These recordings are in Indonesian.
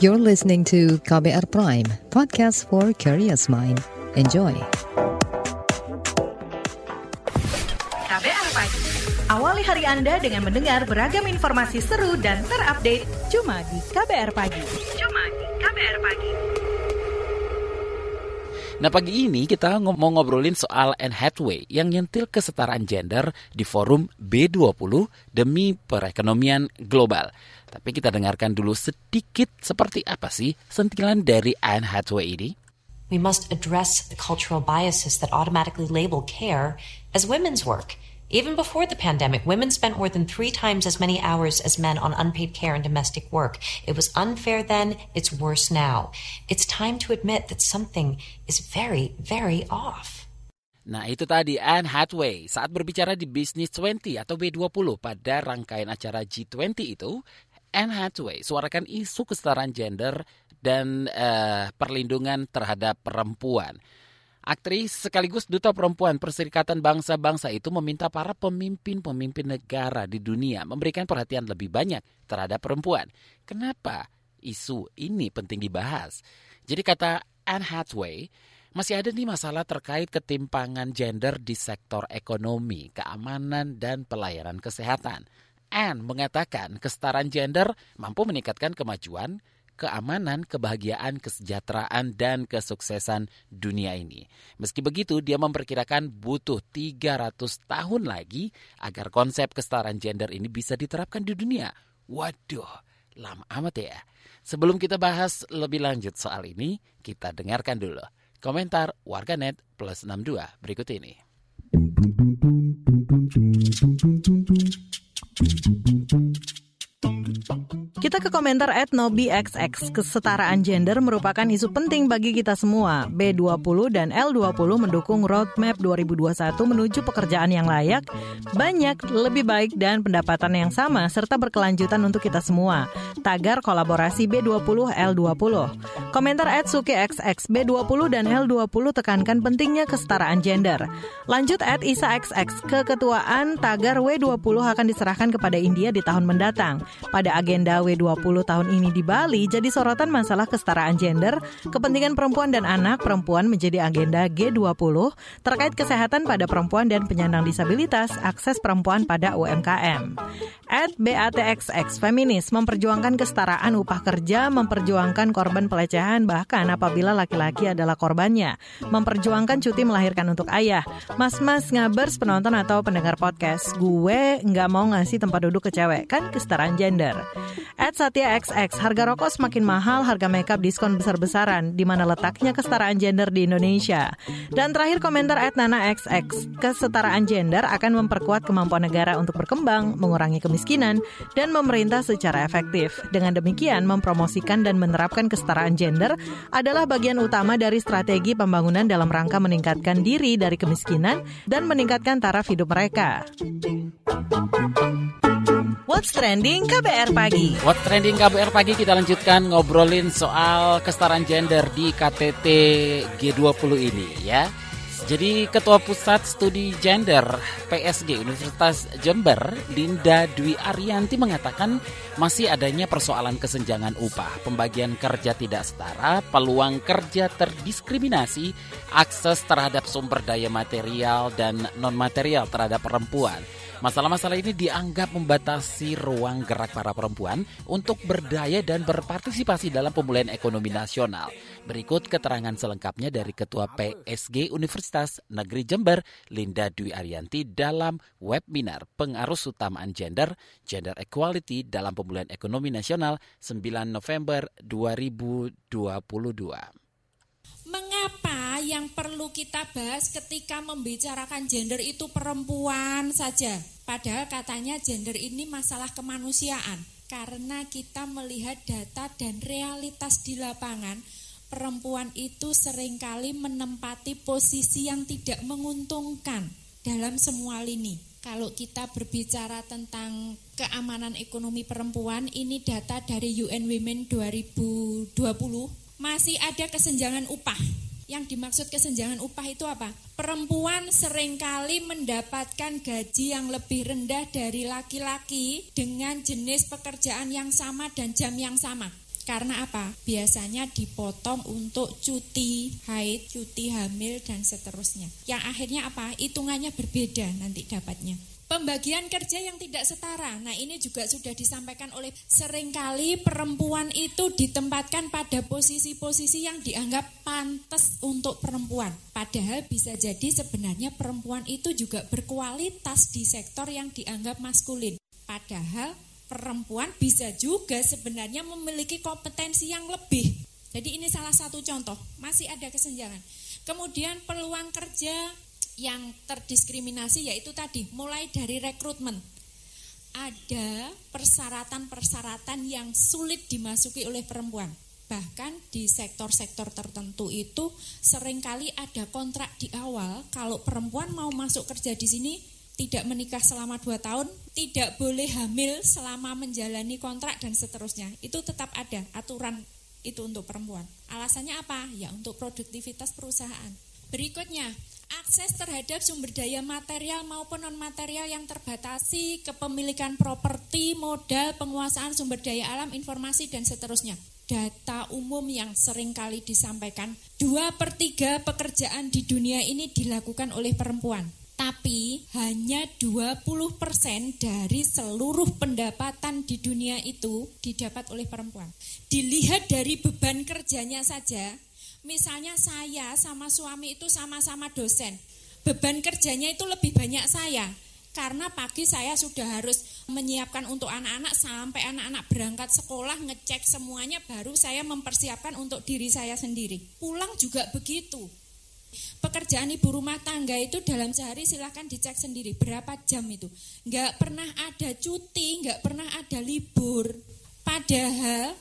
You're listening to KBR Prime, podcast for curious mind. Enjoy. KBR Pagi. Awali hari Anda dengan mendengar beragam informasi seru dan terupdate cuma di KBR Pagi. Cuma di KBR Pagi. Nah pagi ini kita mau ngobrolin soal Anne Hathaway yang nyentil kesetaraan gender di forum B20 demi perekonomian global. Tapi kita dengarkan dulu sedikit seperti apa sih sentilan dari Anne Hathaway ini. We must address the cultural biases that automatically label care as women's work. Even before the pandemic, women spent more than three times as many hours as men on unpaid care and domestic work. It was unfair then, it's worse now. It's time to admit that something is very, very off. Nah itu tadi Anne Hathaway saat berbicara di Business 20 atau B20 pada rangkaian acara G20 itu, Anne Hathaway suarakan isu kesetaraan gender dan uh, perlindungan terhadap perempuan. Aktris sekaligus duta perempuan Perserikatan Bangsa-Bangsa itu meminta para pemimpin-pemimpin negara di dunia memberikan perhatian lebih banyak terhadap perempuan. Kenapa isu ini penting dibahas? Jadi kata Anne Hathaway, masih ada nih masalah terkait ketimpangan gender di sektor ekonomi, keamanan, dan pelayanan kesehatan. Anne mengatakan kesetaraan gender mampu meningkatkan kemajuan, keamanan, kebahagiaan, kesejahteraan, dan kesuksesan dunia ini. Meski begitu, dia memperkirakan butuh 300 tahun lagi agar konsep kesetaraan gender ini bisa diterapkan di dunia. Waduh, lama amat ya. Sebelum kita bahas lebih lanjut soal ini, kita dengarkan dulu komentar warganet plus 62 berikut ini. Kita ke komentar at NobiXX. Kesetaraan gender merupakan isu penting bagi kita semua. B20 dan L20 mendukung roadmap 2021 menuju pekerjaan yang layak, banyak, lebih baik, dan pendapatan yang sama, serta berkelanjutan untuk kita semua. Tagar kolaborasi B20 L20. Komentar at SukiXX. B20 dan L20 tekankan pentingnya kesetaraan gender. Lanjut at IsaXX. Keketuaan tagar W20 akan diserahkan kepada India di tahun mendatang. Pada agenda W20 tahun ini di Bali jadi sorotan masalah kesetaraan gender, kepentingan perempuan dan anak perempuan menjadi agenda G20 terkait kesehatan pada perempuan dan penyandang disabilitas, akses perempuan pada UMKM. At BATXX Feminis memperjuangkan kesetaraan upah kerja, memperjuangkan korban pelecehan bahkan apabila laki-laki adalah korbannya, memperjuangkan cuti melahirkan untuk ayah. Mas-mas ngabers penonton atau pendengar podcast, gue nggak mau ngasih tempat duduk ke cewek, kan kesetaraan gender. At Satya XX, harga rokok semakin mahal, harga makeup diskon besar-besaran, di mana letaknya kesetaraan gender di Indonesia. Dan terakhir komentar at Nana XX, kesetaraan gender akan memperkuat kemampuan negara untuk berkembang, mengurangi kemiskinan, dan memerintah secara efektif. Dengan demikian, mempromosikan dan menerapkan kesetaraan gender adalah bagian utama dari strategi pembangunan dalam rangka meningkatkan diri dari kemiskinan dan meningkatkan taraf hidup mereka. What's Trending KBR Pagi. What's Trending KBR Pagi kita lanjutkan ngobrolin soal kesetaraan gender di KTT G20 ini ya. Jadi Ketua Pusat Studi Gender PSG Universitas Jember, Linda Dwi Arianti mengatakan masih adanya persoalan kesenjangan upah, pembagian kerja tidak setara, peluang kerja terdiskriminasi, akses terhadap sumber daya material dan non-material terhadap perempuan. Masalah-masalah ini dianggap membatasi ruang gerak para perempuan untuk berdaya dan berpartisipasi dalam pemulihan ekonomi nasional. Berikut keterangan selengkapnya dari Ketua PSG Universitas Negeri Jember, Linda Dwi Arianti dalam webinar Pengarus Utamaan Gender, Gender Equality dalam Pemulihan Ekonomi Nasional 9 November 2022. Mengapa yang perlu kita bahas ketika membicarakan gender itu perempuan saja? Padahal katanya gender ini masalah kemanusiaan. Karena kita melihat data dan realitas di lapangan, perempuan itu sering kali menempati posisi yang tidak menguntungkan dalam semua lini. Kalau kita berbicara tentang keamanan ekonomi perempuan, ini data dari UN Women 2020 masih ada kesenjangan upah Yang dimaksud kesenjangan upah itu apa? Perempuan sering kali mendapatkan gaji yang lebih rendah dari laki-laki dengan jenis pekerjaan yang sama dan jam yang sama. Karena apa? Biasanya dipotong untuk cuti haid, cuti hamil, dan seterusnya. Yang akhirnya apa? Hitungannya berbeda nanti dapatnya. Pembagian kerja yang tidak setara. Nah, ini juga sudah disampaikan oleh sering kali perempuan itu ditempatkan pada posisi-posisi yang dianggap pantas untuk perempuan. Padahal bisa jadi sebenarnya perempuan itu juga berkualitas di sektor yang dianggap maskulin. Padahal perempuan bisa juga sebenarnya memiliki kompetensi yang lebih. Jadi ini salah satu contoh, masih ada kesenjangan. Kemudian peluang kerja yang terdiskriminasi yaitu tadi mulai dari rekrutmen. Ada persyaratan-persyaratan yang sulit dimasuki oleh perempuan. Bahkan di sektor-sektor tertentu itu sering kali ada kontrak di awal kalau perempuan mau masuk kerja di sini tidak menikah selama dua tahun, tidak boleh hamil selama menjalani kontrak dan seterusnya. Itu tetap ada aturan itu untuk perempuan. Alasannya apa? Ya untuk produktivitas perusahaan. Berikutnya, akses terhadap sumber daya material maupun non-material yang terbatasi, kepemilikan properti, modal, penguasaan sumber daya alam, informasi, dan seterusnya. Data umum yang sering kali disampaikan, dua per tiga pekerjaan di dunia ini dilakukan oleh perempuan. Tapi hanya 20% dari seluruh pendapatan di dunia itu didapat oleh perempuan. Dilihat dari beban kerjanya saja, Misalnya saya sama suami itu sama-sama dosen. Beban kerjanya itu lebih banyak saya. Karena pagi saya sudah harus menyiapkan untuk anak-anak sampai anak-anak berangkat sekolah, ngecek semuanya baru saya mempersiapkan untuk diri saya sendiri. Pulang juga begitu. Pekerjaan ibu rumah tangga itu dalam sehari silahkan dicek sendiri berapa jam itu. Nggak pernah ada cuti, nggak pernah ada libur. Padahal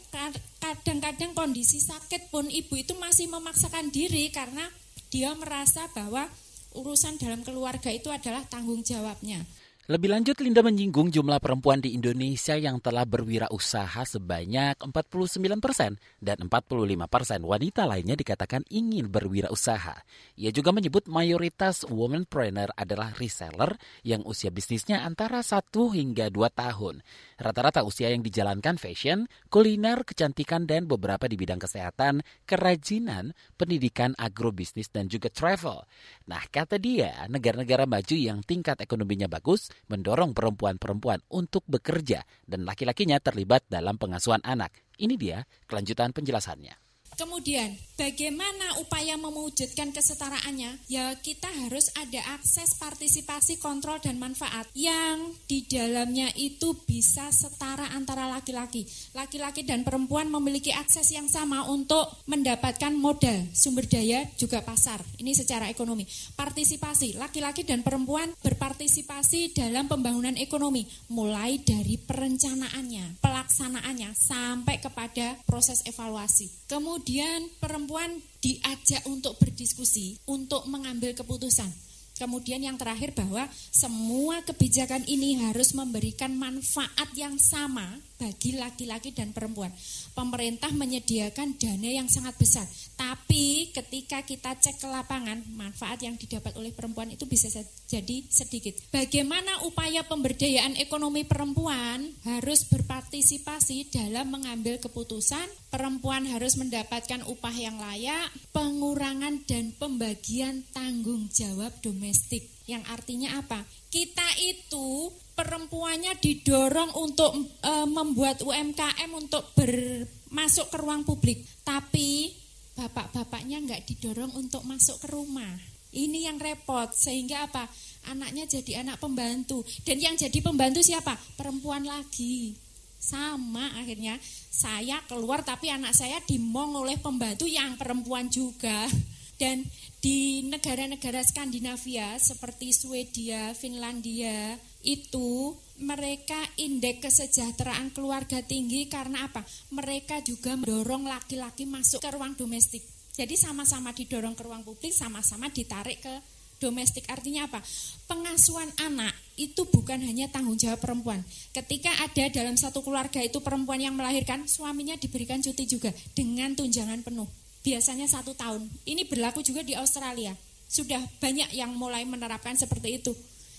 kadang-kadang kondisi sakit pun ibu itu masih memaksakan diri karena dia merasa bahwa urusan dalam keluarga itu adalah tanggung jawabnya. Lebih lanjut, Linda menyinggung jumlah perempuan di Indonesia yang telah berwirausaha sebanyak 49 persen dan 45 persen wanita lainnya dikatakan ingin berwirausaha. Ia juga menyebut mayoritas womanpreneur adalah reseller yang usia bisnisnya antara 1 hingga 2 tahun. Rata-rata usia yang dijalankan fashion, kuliner, kecantikan, dan beberapa di bidang kesehatan, kerajinan, pendidikan, agrobisnis, dan juga travel. Nah, kata dia, negara-negara maju yang tingkat ekonominya bagus mendorong perempuan-perempuan untuk bekerja dan laki-lakinya terlibat dalam pengasuhan anak. Ini dia kelanjutan penjelasannya. Kemudian, bagaimana upaya mewujudkan kesetaraannya? Ya, kita harus ada akses partisipasi, kontrol, dan manfaat yang di dalamnya itu bisa setara antara laki-laki. Laki-laki dan perempuan memiliki akses yang sama untuk mendapatkan modal, sumber daya, juga pasar. Ini secara ekonomi. Partisipasi, laki-laki dan perempuan berpartisipasi dalam pembangunan ekonomi, mulai dari perencanaannya, pelaksanaannya, sampai kepada proses evaluasi. Kemudian Kemudian perempuan diajak untuk berdiskusi, untuk mengambil keputusan. Kemudian yang terakhir bahwa semua kebijakan ini harus memberikan manfaat yang sama bagi laki-laki dan perempuan. Pemerintah menyediakan dana yang sangat besar, tapi ketika kita cek ke lapangan, manfaat yang didapat oleh perempuan itu bisa jadi sedikit. Bagaimana upaya pemberdayaan ekonomi perempuan harus berpartisipasi dalam mengambil keputusan, perempuan harus mendapatkan upah yang layak, pengurangan dan pembagian tanggung jawab domestik. Yang artinya apa? Kita itu perempuannya didorong untuk e, membuat UMKM untuk bermasuk ke ruang publik, tapi bapak-bapaknya nggak didorong untuk masuk ke rumah. Ini yang repot sehingga apa? Anaknya jadi anak pembantu dan yang jadi pembantu siapa? Perempuan lagi. Sama akhirnya saya keluar tapi anak saya dimong oleh pembantu yang perempuan juga. Dan di negara-negara Skandinavia seperti Swedia, Finlandia, itu mereka indeks kesejahteraan keluarga tinggi karena apa? Mereka juga mendorong laki-laki masuk ke ruang domestik. Jadi sama-sama didorong ke ruang publik, sama-sama ditarik ke domestik. Artinya apa? Pengasuhan anak itu bukan hanya tanggung jawab perempuan. Ketika ada dalam satu keluarga itu perempuan yang melahirkan, suaminya diberikan cuti juga dengan tunjangan penuh. Biasanya satu tahun. Ini berlaku juga di Australia. Sudah banyak yang mulai menerapkan seperti itu.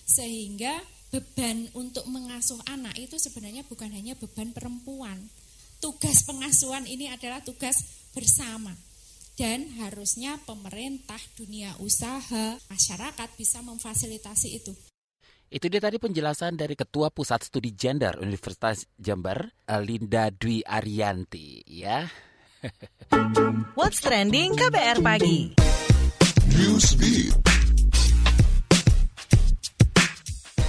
Sehingga beban untuk mengasuh anak itu sebenarnya bukan hanya beban perempuan. Tugas pengasuhan ini adalah tugas bersama. Dan harusnya pemerintah, dunia usaha, masyarakat bisa memfasilitasi itu. Itu dia tadi penjelasan dari Ketua Pusat Studi Gender Universitas Jember, Linda Dwi Arianti, ya. What's trending KBR pagi? Newsbeat.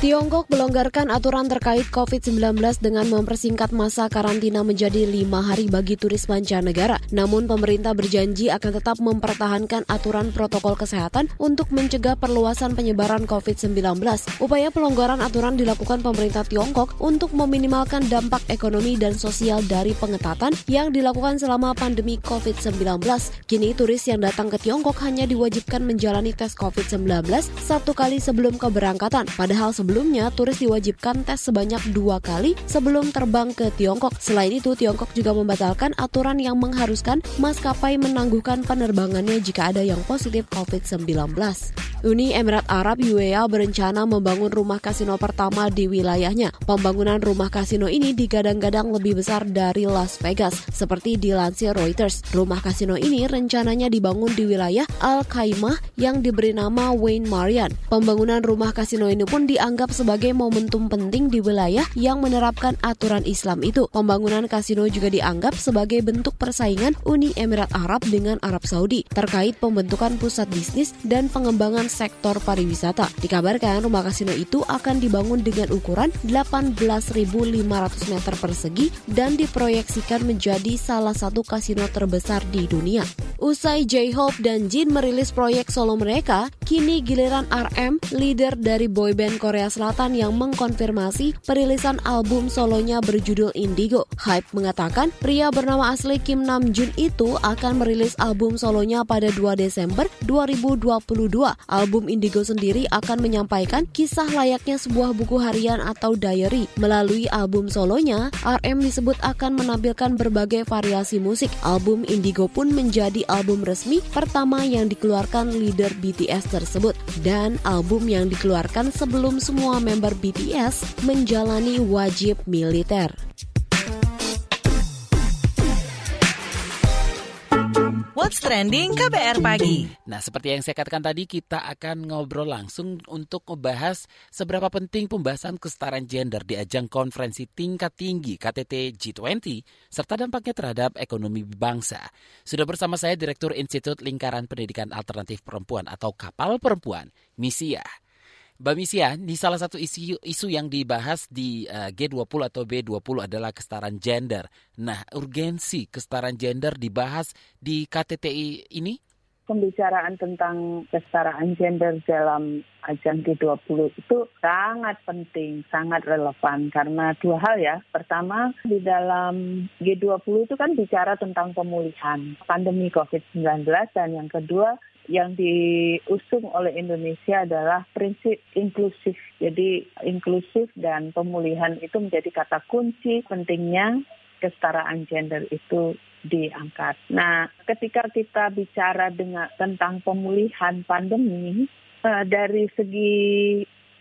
Tiongkok melonggarkan aturan terkait COVID-19 dengan mempersingkat masa karantina menjadi lima hari bagi turis mancanegara. Namun pemerintah berjanji akan tetap mempertahankan aturan protokol kesehatan untuk mencegah perluasan penyebaran COVID-19. Upaya pelonggaran aturan dilakukan pemerintah Tiongkok untuk meminimalkan dampak ekonomi dan sosial dari pengetatan yang dilakukan selama pandemi COVID-19. Kini turis yang datang ke Tiongkok hanya diwajibkan menjalani tes COVID-19 satu kali sebelum keberangkatan, padahal sebelum Sebelumnya, turis diwajibkan tes sebanyak dua kali sebelum terbang ke Tiongkok. Selain itu, Tiongkok juga membatalkan aturan yang mengharuskan maskapai menangguhkan penerbangannya jika ada yang positif COVID-19. Uni Emirat Arab UEA berencana membangun rumah kasino pertama di wilayahnya. Pembangunan rumah kasino ini digadang-gadang lebih besar dari Las Vegas, seperti dilansir Reuters. Rumah kasino ini rencananya dibangun di wilayah Al-Khaimah yang diberi nama Wayne Marian. Pembangunan rumah kasino ini pun dianggap sebagai momentum penting di wilayah yang menerapkan aturan Islam itu. Pembangunan kasino juga dianggap sebagai bentuk persaingan Uni Emirat Arab dengan Arab Saudi terkait pembentukan pusat bisnis dan pengembangan sektor pariwisata. Dikabarkan rumah kasino itu akan dibangun dengan ukuran 18.500 meter persegi dan diproyeksikan menjadi salah satu kasino terbesar di dunia. Usai J-Hope dan Jin merilis proyek solo mereka, kini giliran RM, leader dari boyband Korea Selatan yang mengkonfirmasi perilisan album solonya berjudul Indigo. Hype mengatakan pria bernama asli Kim Namjoon itu akan merilis album solonya pada 2 Desember 2022. Album Indigo sendiri akan menyampaikan kisah layaknya sebuah buku harian atau diary. Melalui album solonya, RM disebut akan menampilkan berbagai variasi musik. Album Indigo pun menjadi album resmi pertama yang dikeluarkan leader BTS tersebut dan album yang dikeluarkan sebelum semua member BTS menjalani wajib militer. What's Trending KBR Pagi. Nah, seperti yang saya katakan tadi, kita akan ngobrol langsung untuk membahas seberapa penting pembahasan kesetaraan gender di ajang konferensi tingkat tinggi KTT G20 serta dampaknya terhadap ekonomi bangsa. Sudah bersama saya Direktur Institut Lingkaran Pendidikan Alternatif Perempuan atau Kapal Perempuan, Misia. Mbak Misia, di salah satu isu, isu yang dibahas di eh, G20 atau B20 adalah kesetaraan gender. Nah, urgensi kesetaraan gender dibahas di KTTI ini? Pembicaraan tentang kesetaraan gender dalam ajang G20 itu sangat penting, sangat relevan karena dua hal ya. Pertama, di dalam G20 itu kan bicara tentang pemulihan pandemi COVID-19 dan yang kedua yang diusung oleh Indonesia adalah prinsip inklusif. Jadi inklusif dan pemulihan itu menjadi kata kunci pentingnya kesetaraan gender itu diangkat. Nah, ketika kita bicara dengan tentang pemulihan pandemi uh, dari segi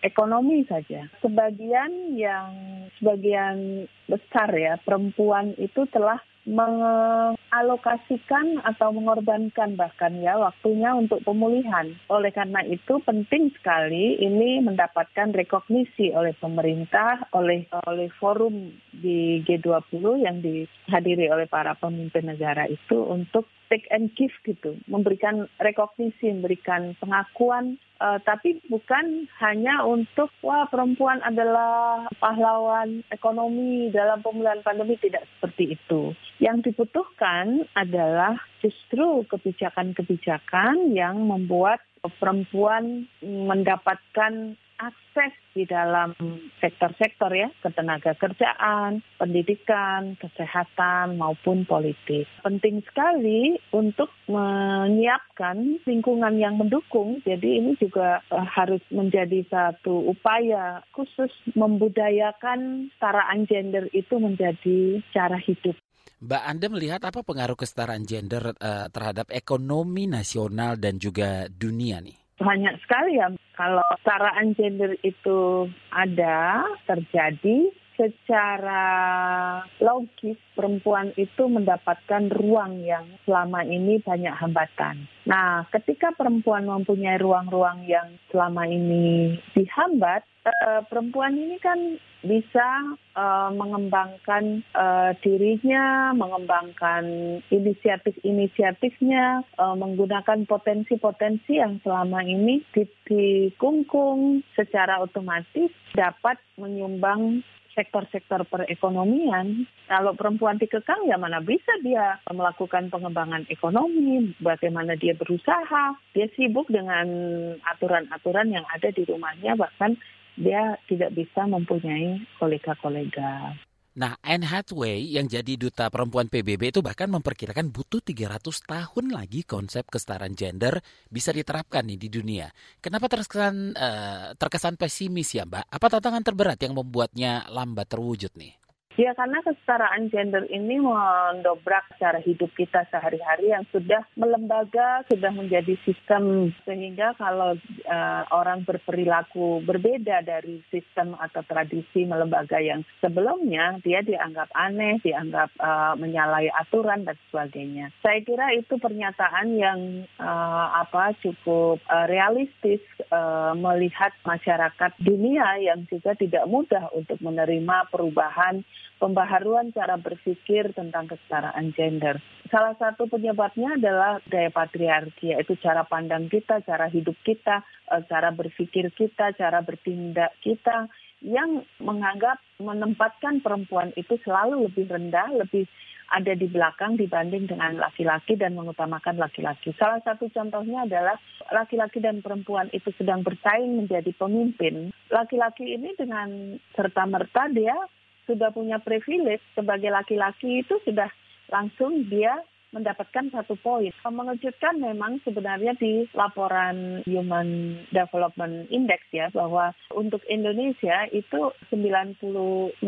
ekonomi saja, sebagian yang sebagian besar ya perempuan itu telah mengalokasikan atau mengorbankan bahkan ya waktunya untuk pemulihan. Oleh karena itu penting sekali ini mendapatkan rekognisi oleh pemerintah, oleh oleh forum di G20 yang dihadiri oleh para pemimpin negara itu untuk take and give gitu, memberikan rekognisi, memberikan pengakuan, uh, tapi bukan hanya untuk wah perempuan adalah pahlawan ekonomi dalam pemulihan pandemi tidak seperti itu. Yang dibutuhkan adalah justru kebijakan-kebijakan yang membuat perempuan mendapatkan akses di dalam sektor-sektor ya, ketenaga kerjaan, pendidikan, kesehatan maupun politik. Penting sekali untuk menyiapkan lingkungan yang mendukung. Jadi ini juga uh, harus menjadi satu upaya khusus membudayakan staraan gender itu menjadi cara hidup Mbak Anda melihat apa pengaruh kesetaraan gender uh, terhadap ekonomi nasional dan juga dunia nih? Banyak sekali ya. Kalau kesetaraan gender itu ada, terjadi, secara logis perempuan itu mendapatkan ruang yang selama ini banyak hambatan. Nah, ketika perempuan mempunyai ruang-ruang yang selama ini dihambat, eh, perempuan ini kan bisa eh, mengembangkan eh, dirinya, mengembangkan inisiatif-inisiatifnya, eh, menggunakan potensi-potensi yang selama ini dikungkung secara otomatis dapat menyumbang sektor-sektor perekonomian, kalau perempuan dikekang ya mana bisa dia melakukan pengembangan ekonomi, bagaimana dia berusaha, dia sibuk dengan aturan-aturan yang ada di rumahnya, bahkan dia tidak bisa mempunyai kolega-kolega. Nah, Anne Hathaway yang jadi duta perempuan PBB itu bahkan memperkirakan butuh 300 tahun lagi konsep kesetaraan gender bisa diterapkan nih di dunia. Kenapa terkesan uh, terkesan pesimis ya, Mbak? Apa tantangan terberat yang membuatnya lambat terwujud nih? Ya karena kesetaraan gender ini mendobrak cara hidup kita sehari-hari yang sudah melembaga, sudah menjadi sistem sehingga kalau uh, orang berperilaku berbeda dari sistem atau tradisi melembaga yang sebelumnya, dia dianggap aneh, dianggap uh, menyalahi aturan dan sebagainya. Saya kira itu pernyataan yang uh, apa cukup uh, realistis uh, melihat masyarakat dunia yang juga tidak mudah untuk menerima perubahan pembaharuan cara berpikir tentang kesetaraan gender. Salah satu penyebabnya adalah gaya patriarki, yaitu cara pandang kita, cara hidup kita, eh, cara berpikir kita, cara bertindak kita, yang menganggap menempatkan perempuan itu selalu lebih rendah, lebih ada di belakang dibanding dengan laki-laki dan mengutamakan laki-laki. Salah satu contohnya adalah laki-laki dan perempuan itu sedang bersaing menjadi pemimpin. Laki-laki ini dengan serta-merta dia sudah punya privilege sebagai laki-laki itu sudah langsung dia mendapatkan satu poin. Mengejutkan memang sebenarnya di laporan Human Development Index ya bahwa untuk Indonesia itu 96,3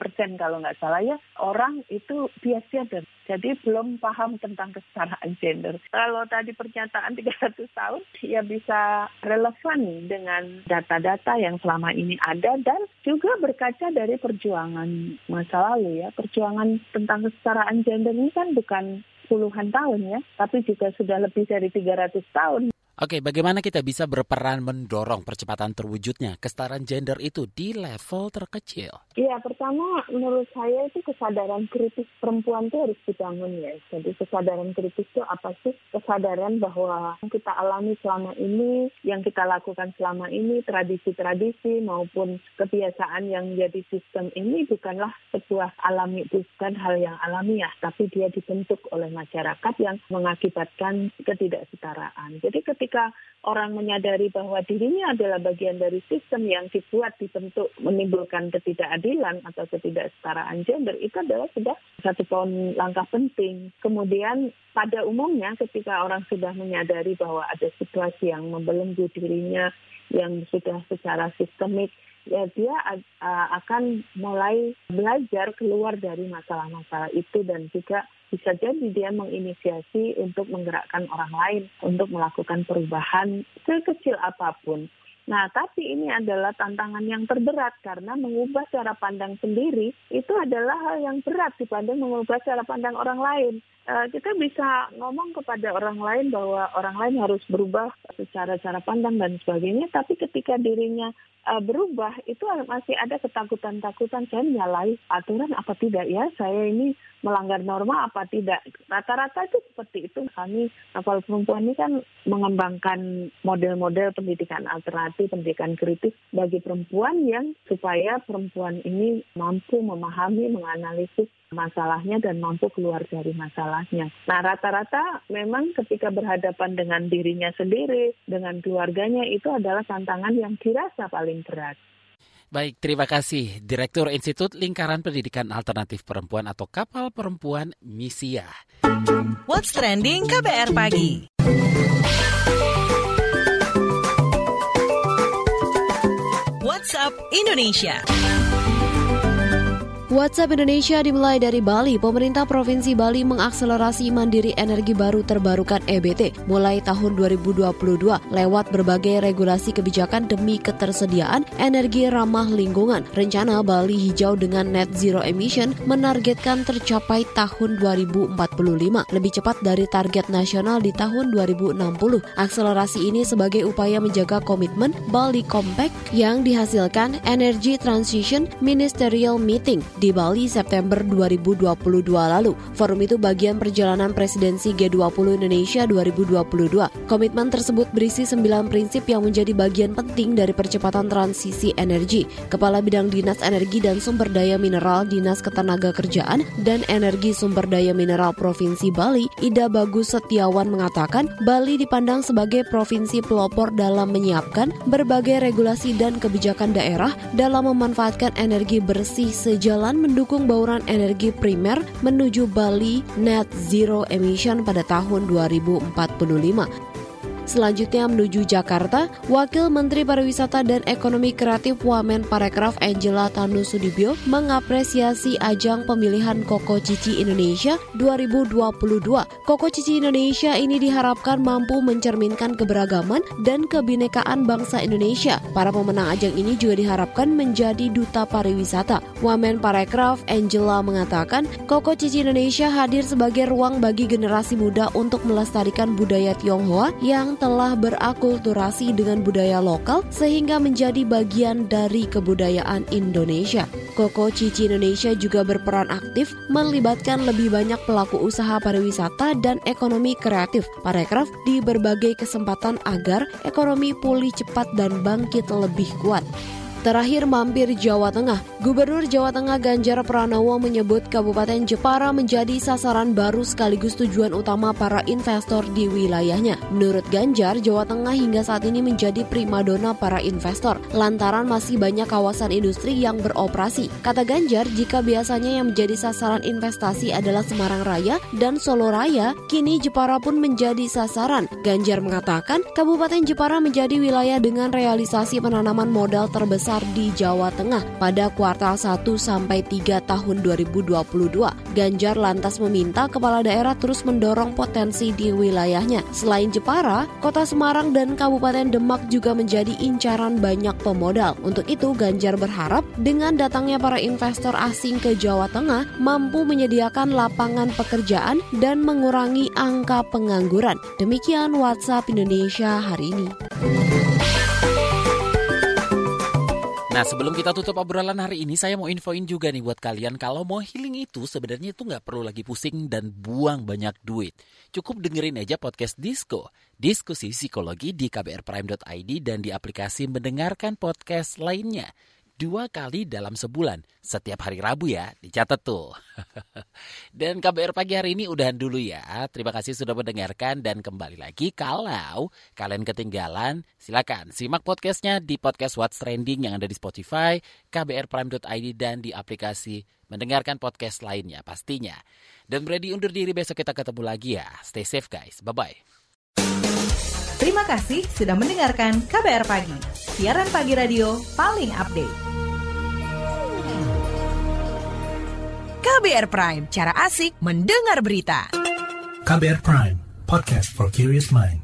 persen kalau nggak salah ya orang itu biasa dan jadi belum paham tentang kesetaraan gender. Kalau tadi pernyataan 300 tahun, ya bisa relevan dengan data-data yang selama ini ada dan juga berkaca dari perjuangan masa lalu ya. Perjuangan tentang kesetaraan gender ini kan bukan puluhan tahun ya, tapi juga sudah lebih dari 300 tahun. Oke, bagaimana kita bisa berperan mendorong percepatan terwujudnya kesetaraan gender itu di level terkecil? Iya, pertama menurut saya itu kesadaran kritis perempuan itu harus dibangun ya. Jadi kesadaran kritis itu apa sih? Kesadaran bahwa yang kita alami selama ini, yang kita lakukan selama ini, tradisi-tradisi maupun kebiasaan yang menjadi sistem ini bukanlah sebuah alami, bukan hal yang alamiah, tapi dia dibentuk oleh masyarakat yang mengakibatkan ketidaksetaraan. Jadi ketika ketika orang menyadari bahwa dirinya adalah bagian dari sistem yang dibuat dibentuk menimbulkan ketidakadilan atau ketidaksetaraan gender itu adalah sudah satu poin langkah penting. Kemudian pada umumnya ketika orang sudah menyadari bahwa ada situasi yang membelenggu dirinya yang sudah secara sistemik ya dia akan mulai belajar keluar dari masalah-masalah itu dan juga bisa jadi dia menginisiasi untuk menggerakkan orang lain untuk melakukan perubahan sekecil apa pun. Nah, tapi ini adalah tantangan yang terberat karena mengubah cara pandang sendiri itu adalah hal yang berat dibanding mengubah cara pandang orang lain. Uh, kita bisa ngomong kepada orang lain bahwa orang lain harus berubah secara cara pandang dan sebagainya, tapi ketika dirinya uh, berubah itu masih ada ketakutan-takutan saya menyalahi aturan apa tidak ya? Saya ini melanggar norma apa tidak? Rata-rata itu seperti itu. Kami kapal perempuan ini kan mengembangkan model-model pendidikan alternatif pendidikan kritis bagi perempuan yang supaya perempuan ini mampu memahami menganalisis masalahnya dan mampu keluar dari masalahnya. Nah, rata-rata memang ketika berhadapan dengan dirinya sendiri, dengan keluarganya itu adalah tantangan yang dirasa paling berat. Baik, terima kasih Direktur Institut Lingkaran Pendidikan Alternatif Perempuan atau Kapal Perempuan Misia. What's trending KBR pagi? WhatsApp Indonesia. WhatsApp Indonesia dimulai dari Bali. Pemerintah Provinsi Bali mengakselerasi mandiri energi baru terbarukan EBT mulai tahun 2022 lewat berbagai regulasi kebijakan demi ketersediaan energi ramah lingkungan. Rencana Bali hijau dengan net zero emission menargetkan tercapai tahun 2045, lebih cepat dari target nasional di tahun 2060. Akselerasi ini sebagai upaya menjaga komitmen Bali Compact yang dihasilkan Energy Transition Ministerial Meeting di Bali September 2022 lalu. Forum itu bagian perjalanan presidensi G20 Indonesia 2022. Komitmen tersebut berisi sembilan prinsip yang menjadi bagian penting dari percepatan transisi energi. Kepala Bidang Dinas Energi dan Sumber Daya Mineral Dinas Ketenaga Kerjaan dan Energi Sumber Daya Mineral Provinsi Bali, Ida Bagus Setiawan mengatakan Bali dipandang sebagai provinsi pelopor dalam menyiapkan berbagai regulasi dan kebijakan daerah dalam memanfaatkan energi bersih sejalan mendukung bauran energi primer menuju Bali net zero emission pada tahun 2045. Selanjutnya menuju Jakarta, Wakil Menteri Pariwisata dan Ekonomi Kreatif Wamen Parekraf Angela Tanu Sudibyo mengapresiasi ajang pemilihan Koko Cici Indonesia 2022. Koko Cici Indonesia ini diharapkan mampu mencerminkan keberagaman dan kebinekaan bangsa Indonesia. Para pemenang ajang ini juga diharapkan menjadi duta pariwisata. Wamen Parekraf Angela mengatakan, Koko Cici Indonesia hadir sebagai ruang bagi generasi muda untuk melestarikan budaya Tionghoa yang telah berakulturasi dengan budaya lokal sehingga menjadi bagian dari kebudayaan Indonesia. Koko Cici Indonesia juga berperan aktif melibatkan lebih banyak pelaku usaha pariwisata dan ekonomi kreatif parekraf di berbagai kesempatan agar ekonomi pulih cepat dan bangkit lebih kuat. Terakhir mampir Jawa Tengah, Gubernur Jawa Tengah Ganjar Pranowo menyebut Kabupaten Jepara menjadi sasaran baru sekaligus tujuan utama para investor di wilayahnya. Menurut Ganjar, Jawa Tengah hingga saat ini menjadi primadona para investor, lantaran masih banyak kawasan industri yang beroperasi. Kata Ganjar, jika biasanya yang menjadi sasaran investasi adalah Semarang Raya dan Solo Raya, kini Jepara pun menjadi sasaran. Ganjar mengatakan, Kabupaten Jepara menjadi wilayah dengan realisasi penanaman modal terbesar terbesar di Jawa Tengah pada kuartal 1 sampai 3 tahun 2022. Ganjar lantas meminta kepala daerah terus mendorong potensi di wilayahnya. Selain Jepara, Kota Semarang dan Kabupaten Demak juga menjadi incaran banyak pemodal. Untuk itu, Ganjar berharap dengan datangnya para investor asing ke Jawa Tengah mampu menyediakan lapangan pekerjaan dan mengurangi angka pengangguran. Demikian WhatsApp Indonesia hari ini. Nah sebelum kita tutup obrolan hari ini saya mau infoin juga nih buat kalian kalau mau healing itu sebenarnya itu nggak perlu lagi pusing dan buang banyak duit. Cukup dengerin aja podcast Disco, diskusi psikologi di kbrprime.id dan di aplikasi mendengarkan podcast lainnya dua kali dalam sebulan. Setiap hari Rabu ya, dicatat tuh. dan KBR pagi hari ini udahan dulu ya. Terima kasih sudah mendengarkan dan kembali lagi kalau kalian ketinggalan, silakan simak podcastnya di podcast What's Trending yang ada di Spotify, kbrprime.id dan di aplikasi mendengarkan podcast lainnya pastinya. Dan ready undur diri besok kita ketemu lagi ya. Stay safe guys. Bye-bye. Terima kasih sudah mendengarkan KBR Pagi, siaran pagi radio paling update. KBR Prime, cara asik mendengar berita. KBR Prime, podcast for curious mind.